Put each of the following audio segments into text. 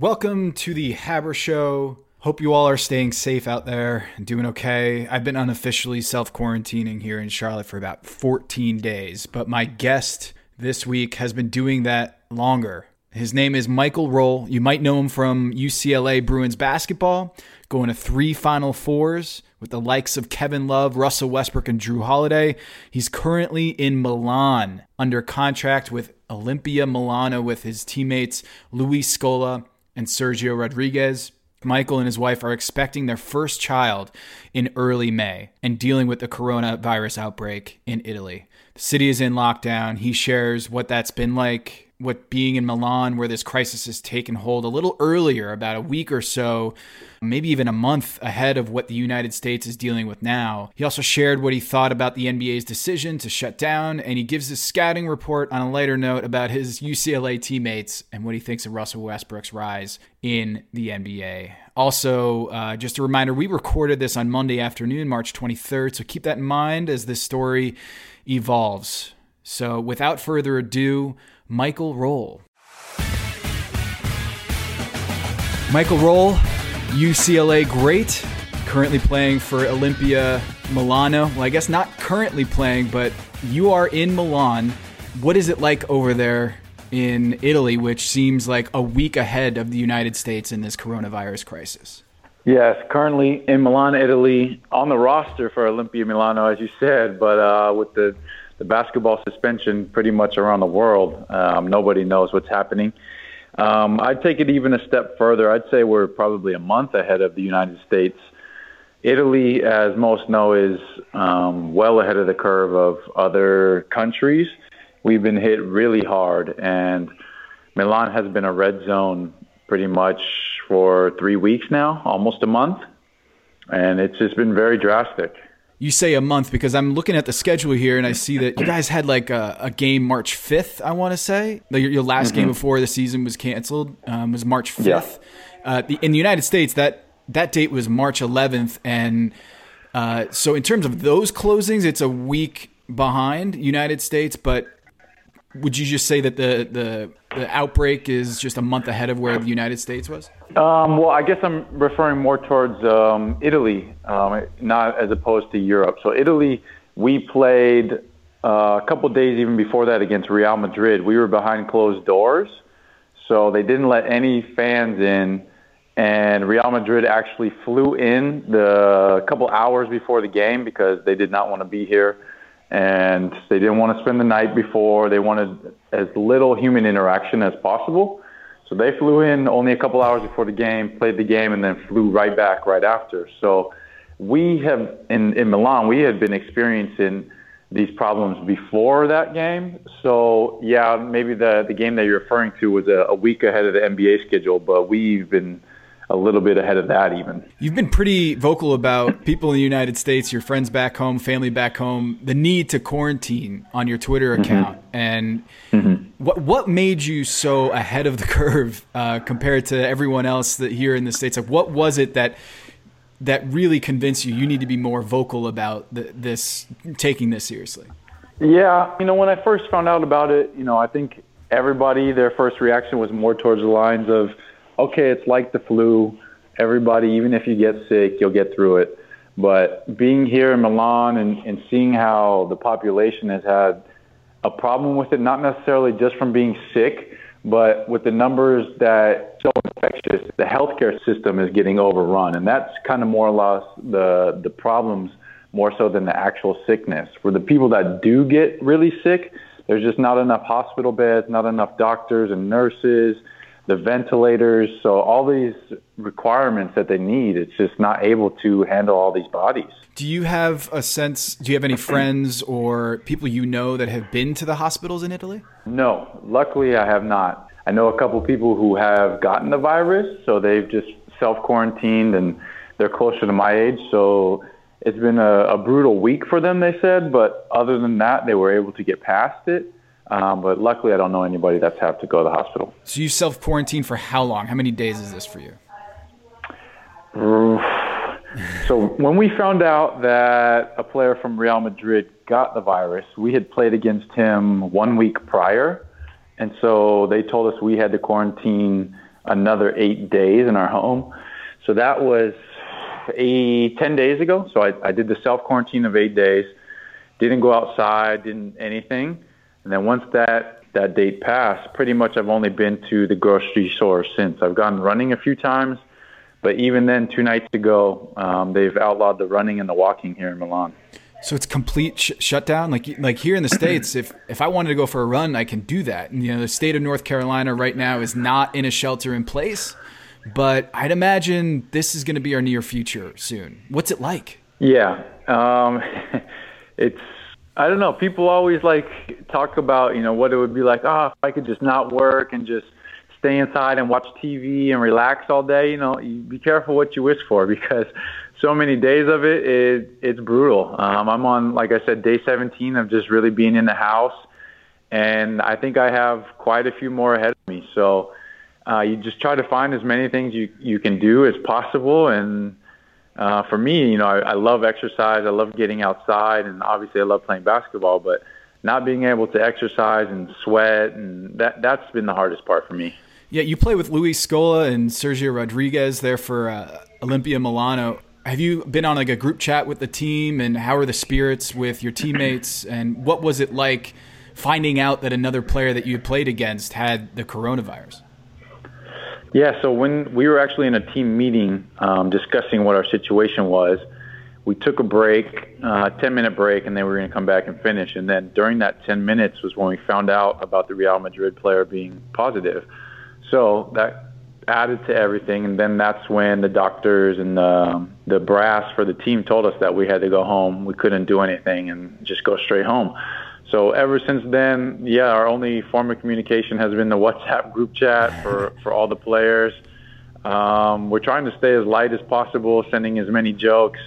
Welcome to the Haber Show. Hope you all are staying safe out there and doing okay. I've been unofficially self quarantining here in Charlotte for about 14 days, but my guest this week has been doing that longer. His name is Michael Roll. You might know him from UCLA Bruins basketball, going to three Final Fours with the likes of Kevin Love, Russell Westbrook, and Jrue Holiday. He's currently in Milan under contract with Olimpia Milano with his teammates Luis Scola and Sergio Rodriguez. Michael and his wife are expecting their first child in early May and dealing with the coronavirus outbreak in Italy. The city is in lockdown. He shares what that's been like what being in Milan, where this crisis has taken hold a little earlier, about a week or so, maybe even a month ahead of what the United States is dealing with now. He also shared what he thought about the NBA's decision to shut down, and he gives his scouting report on a lighter note about his UCLA teammates and what he thinks of Russell Westbrook's rise in the NBA. Also, uh, just a reminder we recorded this on Monday afternoon, March 23rd, so keep that in mind as this story evolves. So, without further ado, Michael Roll. Michael Roll, UCLA great, currently playing for Olimpia Milano. Well, I guess not currently playing, but you are in Milan. What is it like over there in Italy, which seems like a week ahead of the United States in this coronavirus crisis? Yes, currently in Milan, Italy, on the roster for Olimpia Milano, as you said, but uh, with the the basketball suspension pretty much around the world. Um, nobody knows what's happening. Um, I'd take it even a step further. I'd say we're probably a month ahead of the United States. Italy, as most know, is um, well ahead of the curve of other countries. We've been hit really hard, and Milan has been a red zone pretty much for three weeks now, almost a month, and it's just been very drastic you say a month because I'm looking at the schedule here and I see that you guys had like a, a game March 5th, I want to say. Your, your last mm-hmm. game before the season was canceled um, was March 5th. Yeah. Uh, the, in the United States, that, that date was March 11th. And uh, so, in terms of those closings, it's a week behind United States, but would you just say that the, the the outbreak is just a month ahead of where the United States was? Um, well, I guess I'm referring more towards um, Italy, um, not as opposed to Europe. So Italy, we played uh, a couple days even before that against Real Madrid. We were behind closed doors, so they didn't let any fans in. And Real Madrid actually flew in the couple hours before the game because they did not want to be here and they didn't want to spend the night before. They wanted as little human interaction as possible. So they flew in only a couple hours before the game, played the game, and then flew right back right after. So we have in in Milan, we had been experiencing these problems before that game. So yeah, maybe the the game that you're referring to was a, a week ahead of the NBA schedule, but we've been a little bit ahead of that even. You've been pretty vocal about people in the United States, your friends back home, family back home, the need to quarantine on your Twitter mm-hmm. account. Mm-hmm. And mm-hmm. what what made you so ahead of the curve uh, compared to everyone else that here in the states? Like, what was it that that really convinced you you need to be more vocal about the, this taking this seriously? Yeah, you know, when I first found out about it, you know, I think everybody their first reaction was more towards the lines of okay, it's like the flu. Everybody, even if you get sick, you'll get through it. But being here in Milan and, and seeing how the population has had a problem with it, not necessarily just from being sick, but with the numbers that so infectious, the healthcare system is getting overrun, and that's kind of more or less the the problems more so than the actual sickness. For the people that do get really sick, there's just not enough hospital beds, not enough doctors and nurses the ventilators, so all these requirements that they need, it's just not able to handle all these bodies. Do you have a sense? Do you have any friends or people you know that have been to the hospitals in Italy? No, luckily I have not. I know a couple people who have gotten the virus, so they've just self quarantined and they're closer to my age, so it's been a, a brutal week for them, they said, but other than that, they were able to get past it. Um, but luckily, I don't know anybody that's had to go to the hospital. So you self quarantine for how long? How many days is this for you? so when we found out that a player from Real Madrid got the virus, we had played against him one week prior, and so they told us we had to quarantine another eight days in our home. So that was a, 10 days ago. So I, I did the self quarantine of eight days, didn't go outside, didn't anything. And then once that, that date passed, pretty much I've only been to the grocery store since. I've gone running a few times, but even then, two nights ago, um, they've outlawed the running and the walking here in Milan. So it's complete sh- shutdown. Like like here in the states, if if I wanted to go for a run, I can do that. And, you know, the state of North Carolina right now is not in a shelter in place, but I'd imagine this is going to be our near future soon. What's it like? Yeah, um, it's I don't know. People always like talk about you know what it would be like. Oh, if I could just not work and just stay inside and watch TV and relax all day. You know, you be careful what you wish for because so many days of it, it it's brutal. Um, I'm on, like I said, day 17 of just really being in the house, and I think I have quite a few more ahead of me. So uh, you just try to find as many things you you can do as possible. And uh, for me, you know, I, I love exercise. I love getting outside, and obviously, I love playing basketball. But not being able to exercise and sweat, and that that's been the hardest part for me. Yeah, you play with Luis Scola and Sergio Rodriguez there for uh, Olimpia Milano have you been on like a group chat with the team and how are the spirits with your teammates and what was it like finding out that another player that you played against had the coronavirus yeah so when we were actually in a team meeting um, discussing what our situation was we took a break uh, 10 minute break and then we were going to come back and finish and then during that 10 minutes was when we found out about the real madrid player being positive so that added to everything, and then that's when the doctors and the the brass for the team told us that we had to go home. We couldn't do anything and just go straight home. So ever since then, yeah, our only form of communication has been the WhatsApp group chat for for all the players. Um, we're trying to stay as light as possible, sending as many jokes.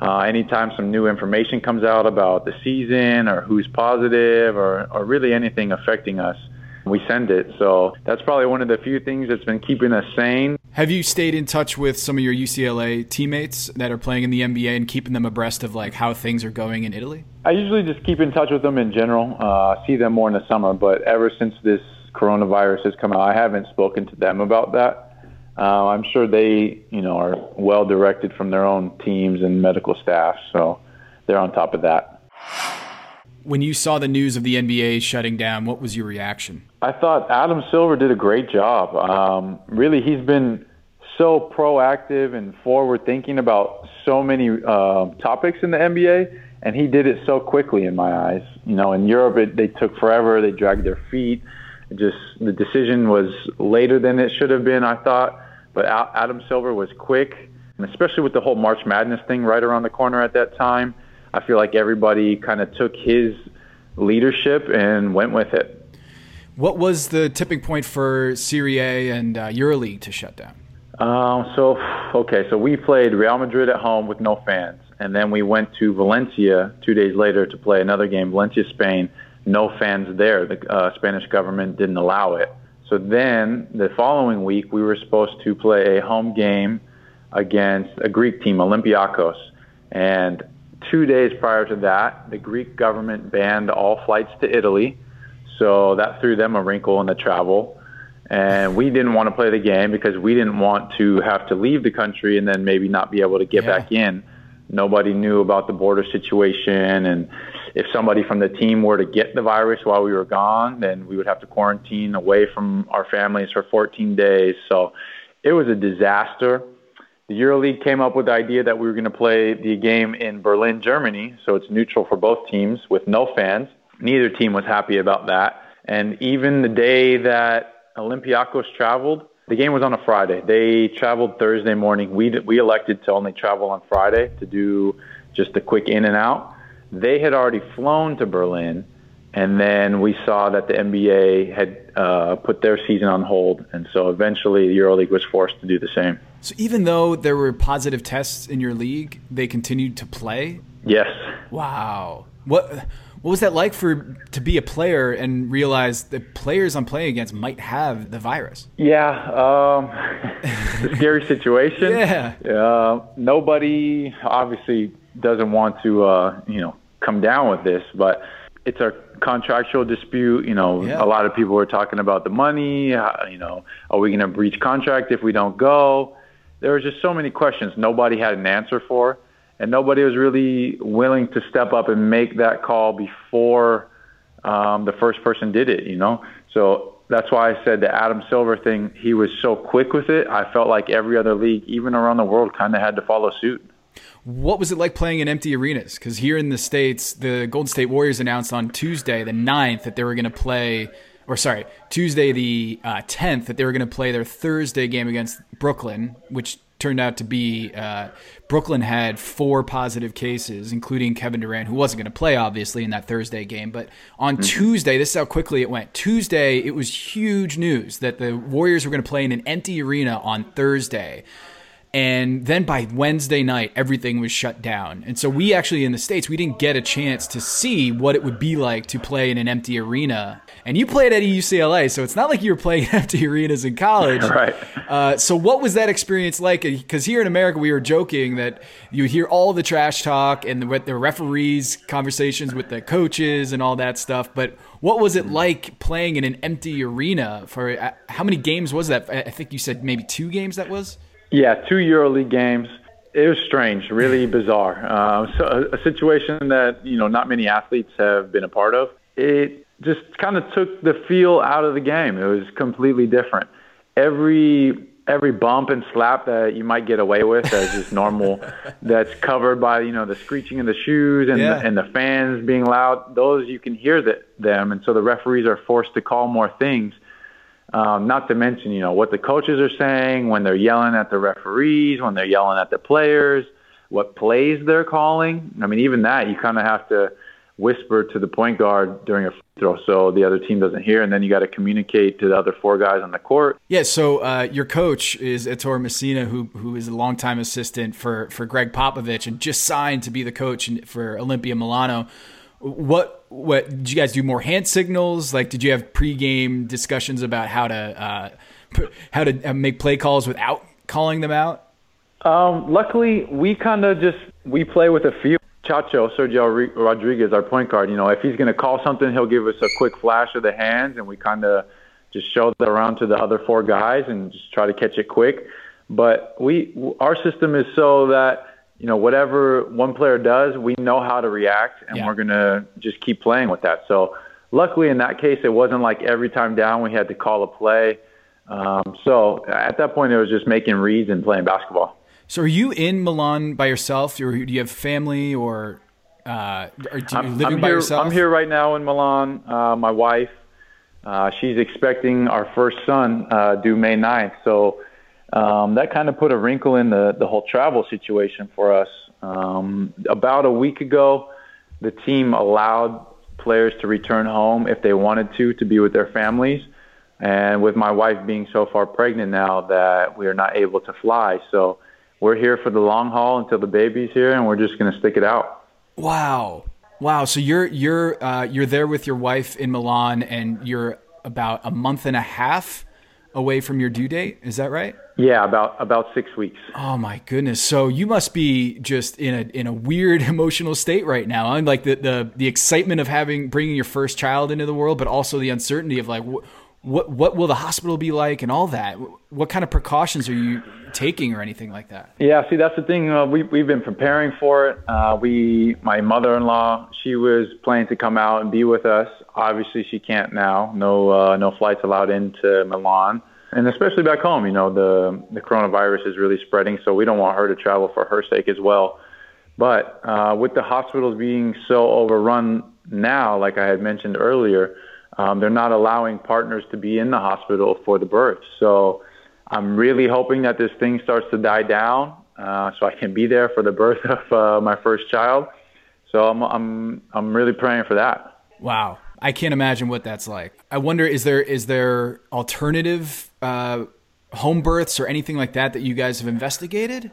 Uh, anytime some new information comes out about the season or who's positive or, or really anything affecting us, we send it. So that's probably one of the few things that's been keeping us sane. Have you stayed in touch with some of your UCLA teammates that are playing in the NBA and keeping them abreast of like how things are going in Italy? I usually just keep in touch with them in general. Uh, see them more in the summer, but ever since this coronavirus has come out, I haven't spoken to them about that. Uh, I'm sure they, you know, are well directed from their own teams and medical staff, so they're on top of that. When you saw the news of the NBA shutting down, what was your reaction? I thought Adam Silver did a great job. Um, really, he's been so proactive and forward thinking about so many uh, topics in the NBA, and he did it so quickly in my eyes. You know, in Europe, it, they took forever. They dragged their feet. It just the decision was later than it should have been. I thought, but Adam Silver was quick, and especially with the whole March Madness thing right around the corner at that time. I feel like everybody kind of took his leadership and went with it. What was the tipping point for Serie A and uh, EuroLeague to shut down? Um, so, okay, so we played Real Madrid at home with no fans, and then we went to Valencia two days later to play another game, Valencia, Spain. No fans there. The uh, Spanish government didn't allow it. So then the following week, we were supposed to play a home game against a Greek team, Olympiacos. And two days prior to that, the Greek government banned all flights to Italy. So that threw them a wrinkle in the travel. And we didn't want to play the game because we didn't want to have to leave the country and then maybe not be able to get yeah. back in. Nobody knew about the border situation. And if somebody from the team were to get the virus while we were gone, then we would have to quarantine away from our families for 14 days. So it was a disaster the EuroLeague came up with the idea that we were going to play the game in Berlin, Germany, so it's neutral for both teams with no fans. Neither team was happy about that. And even the day that Olympiacos traveled, the game was on a Friday. They traveled Thursday morning. We we elected to only travel on Friday to do just a quick in and out. They had already flown to Berlin, and then we saw that the NBA had uh, put their season on hold, and so eventually the EuroLeague was forced to do the same. So even though there were positive tests in your league, they continued to play. Yes. Wow. What what was that like for to be a player and realize the players I'm playing against might have the virus? Yeah, um, it's a scary situation. yeah. Uh, nobody obviously doesn't want to uh, you know come down with this, but it's a contractual dispute. You know, Yeah. a lot of people were talking about the money. You know, are we going to breach contract if we don't go? There were just so many questions nobody had an answer for, and nobody was really willing to step up and make that call before um, the first person did it. You know, so that's why I said the Adam Silver thing. He was so quick with it. I felt like every other league, even around the world, kind of had to follow suit. What was it like playing in empty arenas? Because here in the States, the Golden State Warriors announced on Tuesday, the 9th, that they were going to play, or sorry, Tuesday the uh, 10th, that they were going to play their Thursday game against Brooklyn, which turned out to be uh, Brooklyn had four positive cases, including Kevin Durant, who wasn't going to play, obviously, in that Thursday game. But on Tuesday, this is how quickly it went. Tuesday, it was huge news that the Warriors were going to play in an empty arena on Thursday. And then by Wednesday night, everything was shut down. And so we actually in the States, we didn't get a chance to see what it would be like to play in an empty arena. And you played at UCLA, so it's not like you were playing empty arenas in college. Right. Uh, so what was that experience like? Because here in America, we were joking that you hear all the trash talk and the, the referees' conversations with the coaches and all that stuff. But what was it like playing in an empty arena for uh, how many games was that? I I think you said maybe two games that was? Yeah, two EuroLeague games. It was strange, really bizarre. Uh, so a, a situation that you know not many athletes have been a part of. It just kind of took the feel out of the game. It was completely different. Every every bump and slap that you might get away with as just normal, that's covered by you know the screeching of the shoes and Yeah. the, and the fans being loud. Those you can hear the, them, and so the referees are forced to call more things. Um, not to mention, you know, what the coaches are saying when they're yelling at the referees, when they're yelling at the players, what plays they're calling. I mean, even that you kind of have to whisper to the point guard during a free throw so the other team doesn't hear, and then you got to communicate to the other four guys on the court. Yeah, so uh, your coach is Ettore Messina, who who is a longtime assistant for for Gregg Popovich and just signed to be the coach for Olimpia Milano. What what did you guys do? More hand signals? Like, did you have pregame discussions about how to uh, how to uh, make play calls without calling them out? Um, luckily, we kind of just we play with a few Chacho Sergio Rodriguez, our point guard, you know, if he's going to call something, he'll give us a quick flash of the hands, and we kind of just show that around to the other four guys and just try to catch it quick. But we, our system is so that you know whatever one player does, we know how to react, and Yeah. we're going to just keep playing with that. So, luckily in that case, it wasn't like every time down we had to call a play. Um, so at that point, it was just making reads and playing basketball. So, are you in Milan by yourself, or do you have family, or uh, are you I'm, living I'm by here, yourself? I'm here right now in Milan. Uh, my wife, uh, she's expecting our first son uh, due May 9th. So um, that kind of put a wrinkle in the, the whole travel situation for us. Um, about a week ago, the team allowed players to return home if they wanted to, to be with their families. And with my wife being so far pregnant now that we are not able to fly. So we're here for the long haul until the baby's here, and we're just going to stick it out. Wow. Wow. So you're you're uh, you're there with your wife in Milan, and you're about a month and a half away from your due date. Is that right? Yeah, about about six weeks. Oh my goodness! So you must be just in a in a weird emotional state right now. I'm like the the the excitement of having bringing your first child into the world, but also the uncertainty of like wh- what what will the hospital be like and all that. What kind of precautions are you taking or anything like that? Yeah, see, that's the thing. Uh, we we've been preparing for it. Uh, we, my mother-in-law, she was planning to come out and be with us. Obviously, she can't now. No, uh, no flights allowed into Milan, and especially back home. You know, the the coronavirus is really spreading, so we don't want her to travel for her sake as well. But uh, with the hospitals being so overrun now, like I had mentioned earlier, um, they're not allowing partners to be in the hospital for the birth. So I'm really hoping that this thing starts to die down, uh, so I can be there for the birth of uh, my first child. So I'm I'm I'm really praying for that. Wow. I can't imagine what that's like. I wonder is there is there alternative uh, home births or anything like that that you guys have investigated?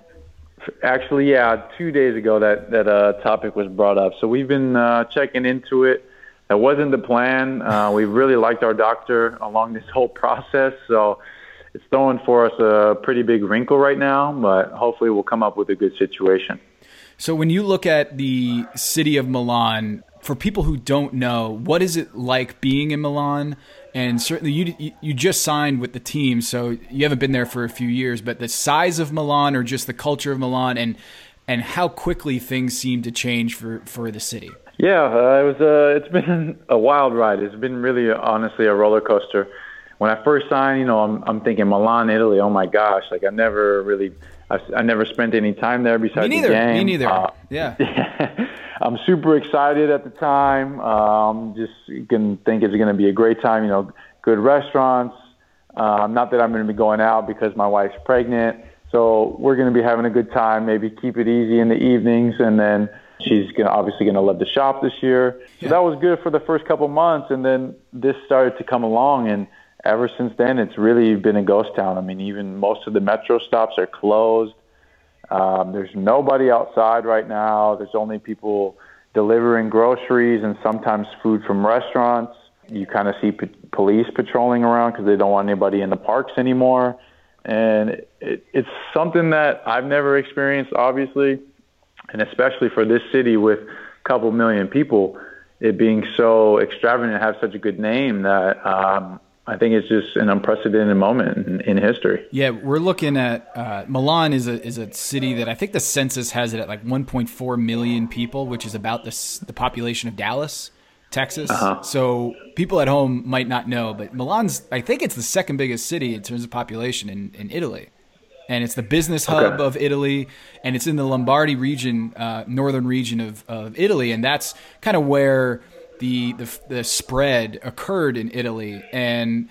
Actually, yeah, two days ago that that uh, topic was brought up. So we've been uh, checking into it. That wasn't the plan. Uh, we really liked our doctor along this whole process. So it's throwing for us a pretty big wrinkle right now, but hopefully we'll come up with a good situation. So when you look at the city of Milan, for people who don't know, what is it like being in Milan? And certainly, you you just signed with the team, so you haven't been there for a few years. But the size of Milan, or just the culture of Milan, and and how quickly things seem to change for for the city. Yeah, uh, it was. Uh, it's been a wild ride. It's been really, honestly, a roller coaster. When I first signed, you know, I'm I'm thinking Milan, Italy. Oh my gosh, like I never really, I've, I never spent any time there besides Me neither. the game. Me neither. Uh, yeah. I'm super excited at the time. Um, just can think it's going to be a great time. You know, good restaurants. Um, not that I'm going to be going out because my wife's pregnant. So we're going to be having a good time. Maybe keep it easy in the evenings, and then she's gonna obviously going to love the shop this year. So yeah. that was good for the first couple months, and then this started to come along, and ever since then, it's really been a ghost town. I mean, even most of the metro stops are closed. Um, there's nobody outside right now. There's only people delivering groceries and sometimes food from restaurants. You kind of see p- police patrolling around because they don't want anybody in the parks anymore. And it, it's something that I've never experienced, obviously, and especially for this city with a couple million people, it being so extravagant and have such a good name that um, I think it's just an unprecedented moment in, in history. Yeah, we're looking at uh, Milan is a is a city that I think the census has it at like 1.4 million people, which is about the the population of Dallas, Texas. Uh-huh. So people at home might not know, but Milan's I think it's the second biggest city in terms of population in, in Italy. And it's the business hub okay. of Italy, and it's in the Lombardy region, uh, northern region of, of Italy, and that's kind of where the the, the spread occurred in Italy, and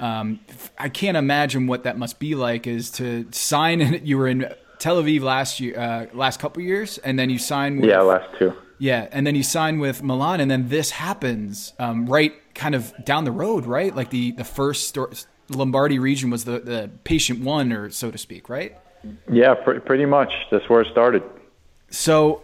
um, I can't imagine what that must be like. Is to sign? You were in Tel Aviv last year, uh, last couple years, and then you signed. With, yeah, last two. Yeah, and then you sign with Milan, and then this happens um, right kind of down the road, right? Like the the first Lombardy region was the the patient one, or so to speak, right? Yeah, pr- pretty much. That's where it started. So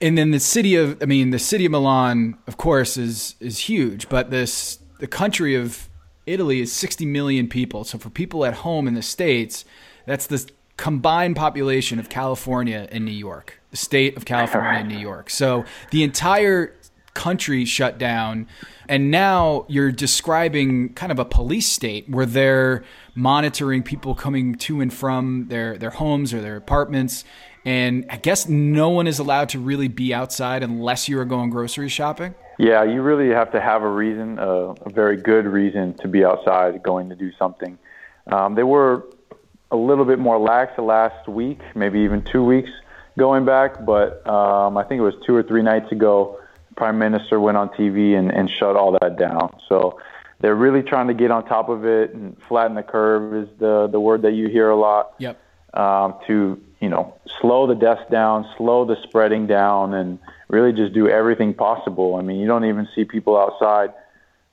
and then the city of I mean the city of Milan of course is is huge but this the country of Italy is 60 million people. So for people at home in the states that's the combined population of California and New York the state of California and New York. So the entire country shut down and now you're describing kind of a police state where they're monitoring people coming to and from their their homes or their apartments and I guess no one is allowed to really be outside unless you are going grocery shopping. Yeah, you really have to have a reason, a, a very good reason to be outside going to do something. Um, they were a little bit more lax the last week, maybe even two weeks going back, but um, I think it was two or three nights ago, Prime Minister went on TV and, and shut all that down. So they're really trying to get on top of it and flatten the curve is the the word that you hear a lot. Yep. Um, to you know, slow the deaths down, slow the spreading down, and really just do everything possible. I mean, you don't even see people outside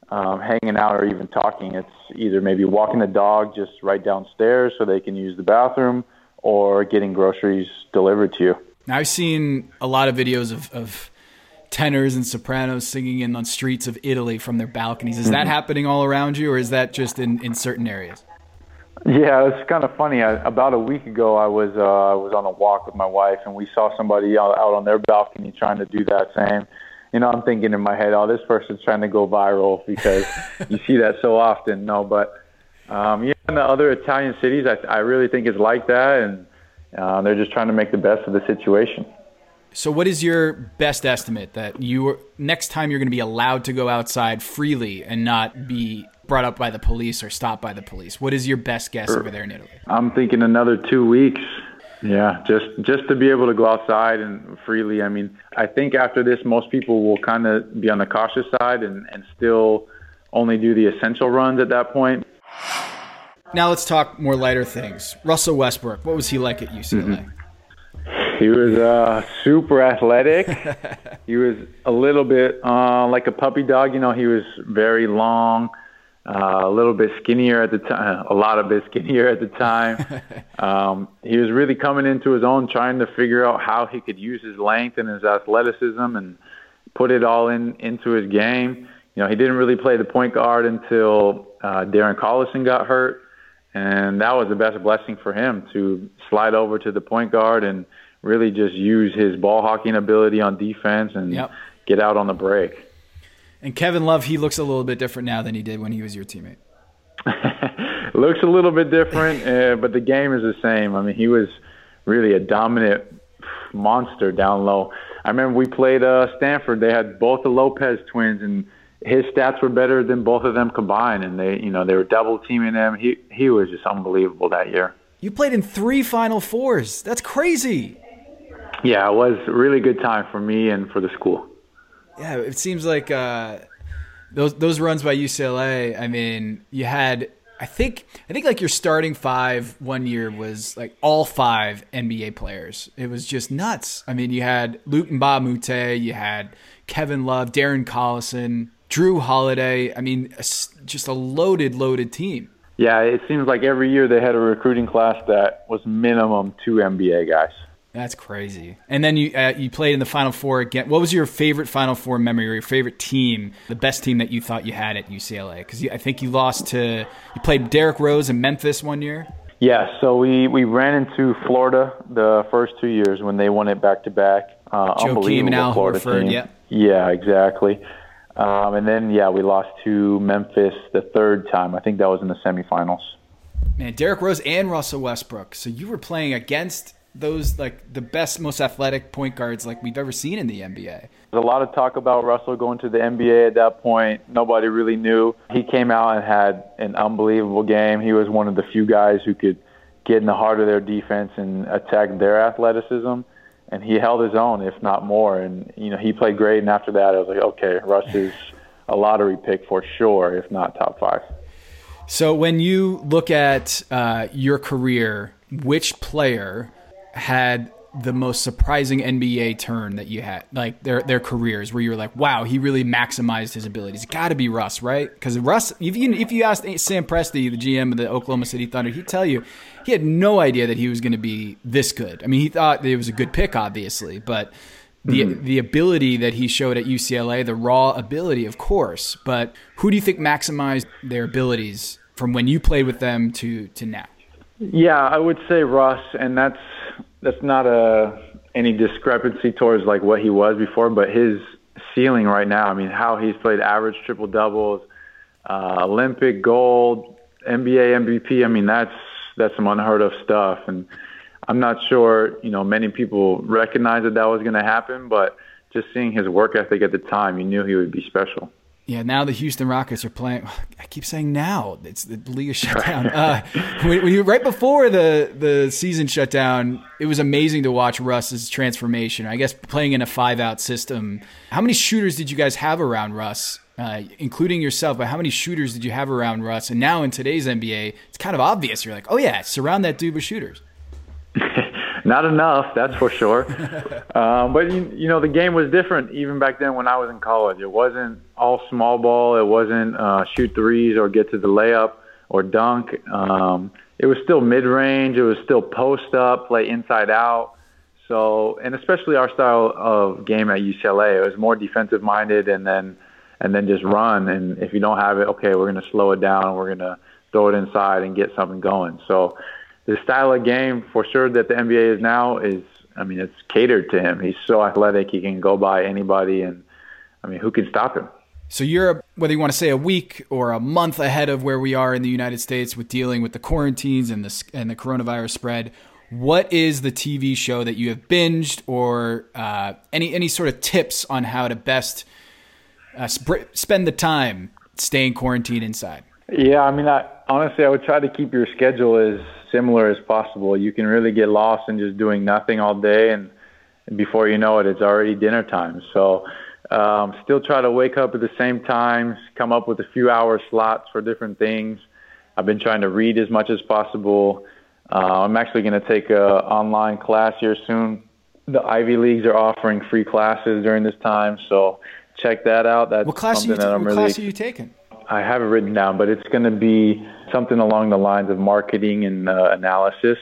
um, hanging out or even talking. It's either maybe walking the dog just right downstairs so they can use the bathroom or getting groceries delivered to you. Now, I've seen a lot of videos of, of tenors and sopranos singing in on streets of Italy from their balconies. Is that mm-hmm. happening all around you, or is that just in, in certain areas? Yeah, it's kind of funny. I, about a week ago, I was uh, I was on a walk with my wife, and we saw somebody out, out on their balcony trying to do that same. You know, I'm thinking in my head, oh, this person's trying to go viral because you see that so often. No, but um, yeah, in the other Italian cities, I, I really think it's like that, and uh, they're just trying to make the best of the situation. So, what is your best estimate that you next time you're going to be allowed to go outside freely and not be brought up by the police or stopped by the police? What is your best guess over there in Italy? I'm thinking another two weeks. Yeah, just just to be able to go outside and freely. I mean, I think after this, most people will kind of be on the cautious side and, and still only do the essential runs at that point. Now let's talk more lighter things. Russell Westbrook, what was he like at UCLA? Mm-hmm. He was uh, super athletic. he was a little bit uh, like a puppy dog. You know, he was very long, uh, a little bit skinnier at the time, a lot of bit skinnier at the time. um, he was really coming into his own, trying to figure out how he could use his length and his athleticism and put it all in into his game. You know, he didn't really play the point guard until uh, Darren Collison got hurt, and that was the best blessing for him to slide over to the point guard and really just use his ball hawking ability on defense and yep. get out on the break. And Kevin Love, he looks a little bit different now than he did when he was your teammate. looks a little bit different, uh, but the game is the same. I mean, he was really a dominant monster down low. I remember we played uh, Stanford. They had both the Lopez twins, and his stats were better than both of them combined. And they, you know, they were double teaming him. He he was just unbelievable that year. You played in three Final Fours. That's crazy. Yeah, it was a really good time for me and for the school. Yeah, it seems like uh, those those runs by UCLA. I mean, you had I think I think like your starting five one year was like all five NBA players. It was just nuts. I mean, you had Luke Moute, you had Kevin Love, Darren Collison, Jrue Holiday. I mean, just a loaded, loaded team. Yeah, it seems like every year they had a recruiting class that was minimum two NBA guys. That's crazy. And then you uh, you played in the Final Four again. What was your favorite Final Four memory or your favorite team, the best team that you thought you had at UCLA? Because I think you lost to you played Derrick Rose in Memphis one year. Yeah, so we, we ran into Florida the first two years when they won it back to back. Uh, and Al Florida Horford, team. yeah. Yeah, exactly. Um, and then yeah, we lost to Memphis the third time. I think that was in the semifinals. Man, Derrick Rose and Russell Westbrook. So you were playing against those like the best, most athletic point guards like we've ever seen in the NBA. There's a lot of talk about Russell going to the NBA at that point. Nobody really knew. He came out and had an unbelievable game. He was one of the few guys who could get in the heart of their defense and attack their athleticism. And he held his own, if not more. And you know, he played great. And after that, I was like, okay, Russ is a lottery pick for sure, if not top five. So when you look at uh, your career, which player had the most surprising NBA turn that you had, like their their careers, where you're like, wow, he really maximized his abilities. Got to be Russ, right? Because Russ, if you if you asked Sam Presti, the GM of the Oklahoma City Thunder, he'd tell you he had no idea that he was going to be this good. I mean, he thought it was a good pick, obviously, but the mm-hmm. the ability that he showed at UCLA, the raw ability, of course. But who do you think maximized their abilities from when you played with them to to now? Yeah, I would say Russ, and that's that's not a any discrepancy towards like what he was before, but his ceiling right now. I mean, how he's played average triple doubles, uh, Olympic gold, NBA MVP. I mean, that's that's some unheard of stuff, and I'm not sure you know many people recognize that that was going to happen, but just seeing his work ethic at the time, you knew he would be special. Yeah, now the Houston Rockets are playing. I keep saying now. It's the league is shut down. Uh, when, when you, right before the the season shut down, it was amazing to watch Russ's transformation. I guess playing in a five out system. How many shooters did you guys have around Russ, uh, including yourself? But how many shooters did you have around Russ? And now in today's NBA, it's kind of obvious. You're like, oh yeah, surround that dude with shooters. Not enough, that's for sure. um, but you, you know, the game was different even back then when I was in college. It wasn't all small ball. It wasn't uh, shoot threes or get to the layup or dunk. Um, it was still mid range. It was still post up, play inside out. So, and especially our style of game at UCLA, it was more defensive minded, and then and then just run. And if you don't have it, okay, we're going to slow it down. We're going to throw it inside and get something going. So the style of game for sure that the NBA is now is, I mean, it's catered to him. He's so athletic; he can go by anybody, and I mean, who can stop him? So you're whether you want to say a week or a month ahead of where we are in the United States with dealing with the quarantines and the and the coronavirus spread. What is the TV show that you have binged, or uh, any any sort of tips on how to best uh, sp- spend the time staying quarantined inside? Yeah, I mean, I, honestly, I would try to keep your schedule as similar as possible. You can really get lost in just doing nothing all day, and, before you know it, it's already dinner time. So, um, still try to wake up at the same times, come up with a few hour slots for different things. I've been trying to read as much as possible. Uh, I'm actually going to take a online class here soon. The Ivy Leagues are offering free classes during this time, so check that out. That's what class something are you, that I'm what really. class are you taking? I have it written down, but it's going to be something along the lines of marketing and uh, analysis.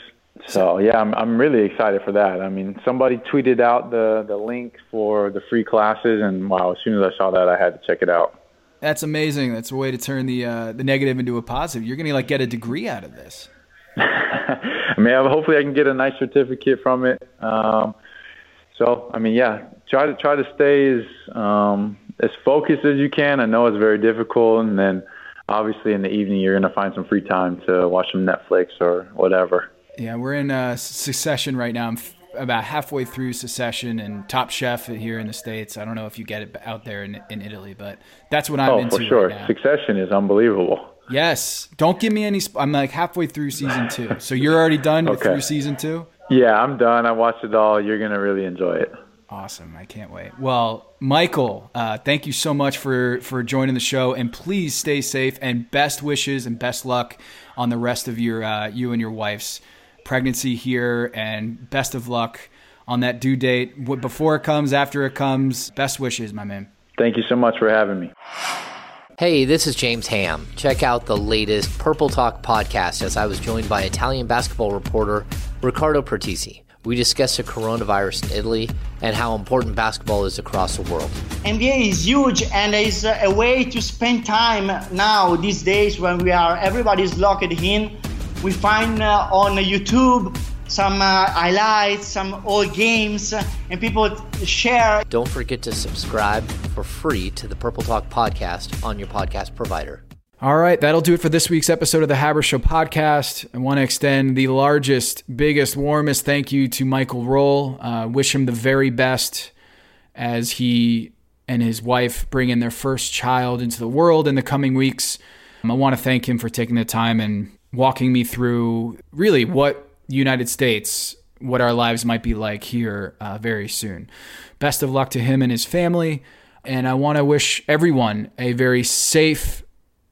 So yeah, I'm I'm really excited for that. I mean, somebody tweeted out the the link for the free classes, and wow, as soon as I saw that, I had to check it out. That's amazing. That's a way to turn the uh, the negative into a positive. You're gonna like get a degree out of this. I mean, hopefully I can get a nice certificate from it. Um, So I mean, yeah, try to try to stay as um, as focused as you can. I know it's very difficult, and then obviously in the evening you're going to find some free time to watch some Netflix or whatever. Yeah, we're in uh, Succession right now. I'm f- about halfway through Succession and Top Chef here in the states. I don't know if you get it out there in, in Italy, but that's what I'm oh, into. for sure. Right Succession is unbelievable. Yes. Don't give me any. Sp- I'm like halfway through season two. So you're already done Okay. through season two? Yeah, I'm done. I watched it all. You're going to really enjoy it. Awesome. I can't wait. Well, Michael, uh, thank you so much for, for joining the show. And please stay safe and best wishes and best luck on the rest of your uh, you and your wife's pregnancy here. And best of luck on that due date. What- Before it comes, after it comes, best wishes, my man. Thank you so much for having me. Hey, this is James Ham. Check out the latest Purple Talk podcast as I was joined by Italian basketball reporter Riccardo Pratesi. We discussed the coronavirus in Italy and how important basketball is across the world. NBA is huge and is a way to spend time now these days when we are everybody's locked in. We find uh, on YouTube some uh, highlights, some old games, and people share. Don't forget to subscribe for free to the Purple Talk podcast on your podcast provider. All right, that'll do it for this week's episode of the Haber Show podcast. I want to extend the largest, biggest, warmest thank you to Michael Roll. Uh, wish him the very best as he and his wife bring in their first child into the world in the coming weeks. Um, I want to thank him for taking the time and walking me through really what United States, what our lives might be like here uh, very soon. Best of luck to him and his family. And I want to wish everyone a very safe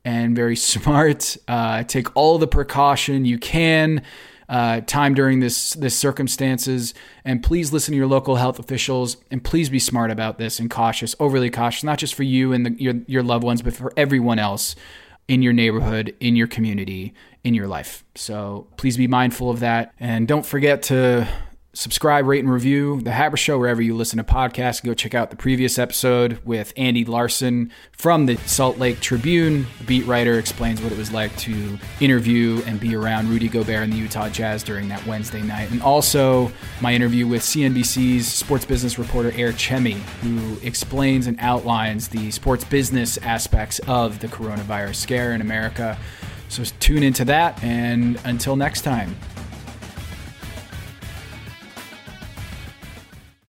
and very smart. Uh, take all the precaution you can. Uh, time during this this circumstances, and please listen to your local health officials, and please be smart about this and cautious, overly cautious, not just for you and the, your your loved ones, but for everyone else in your neighborhood, in your community, in your life. So please be mindful of that, and don't forget to subscribe, rate, and review The Haber Show wherever you listen to podcasts. Go check out the previous episode with Andy Larsen from the Salt Lake Tribune. The beat writer explains what it was like to interview and be around Rudy Gobert and the Utah Jazz during that Wednesday night. And also my interview with CNBC's sports business reporter Eric Chemi, who explains and outlines the sports business aspects of the coronavirus scare in America. So tune into that, and until next time,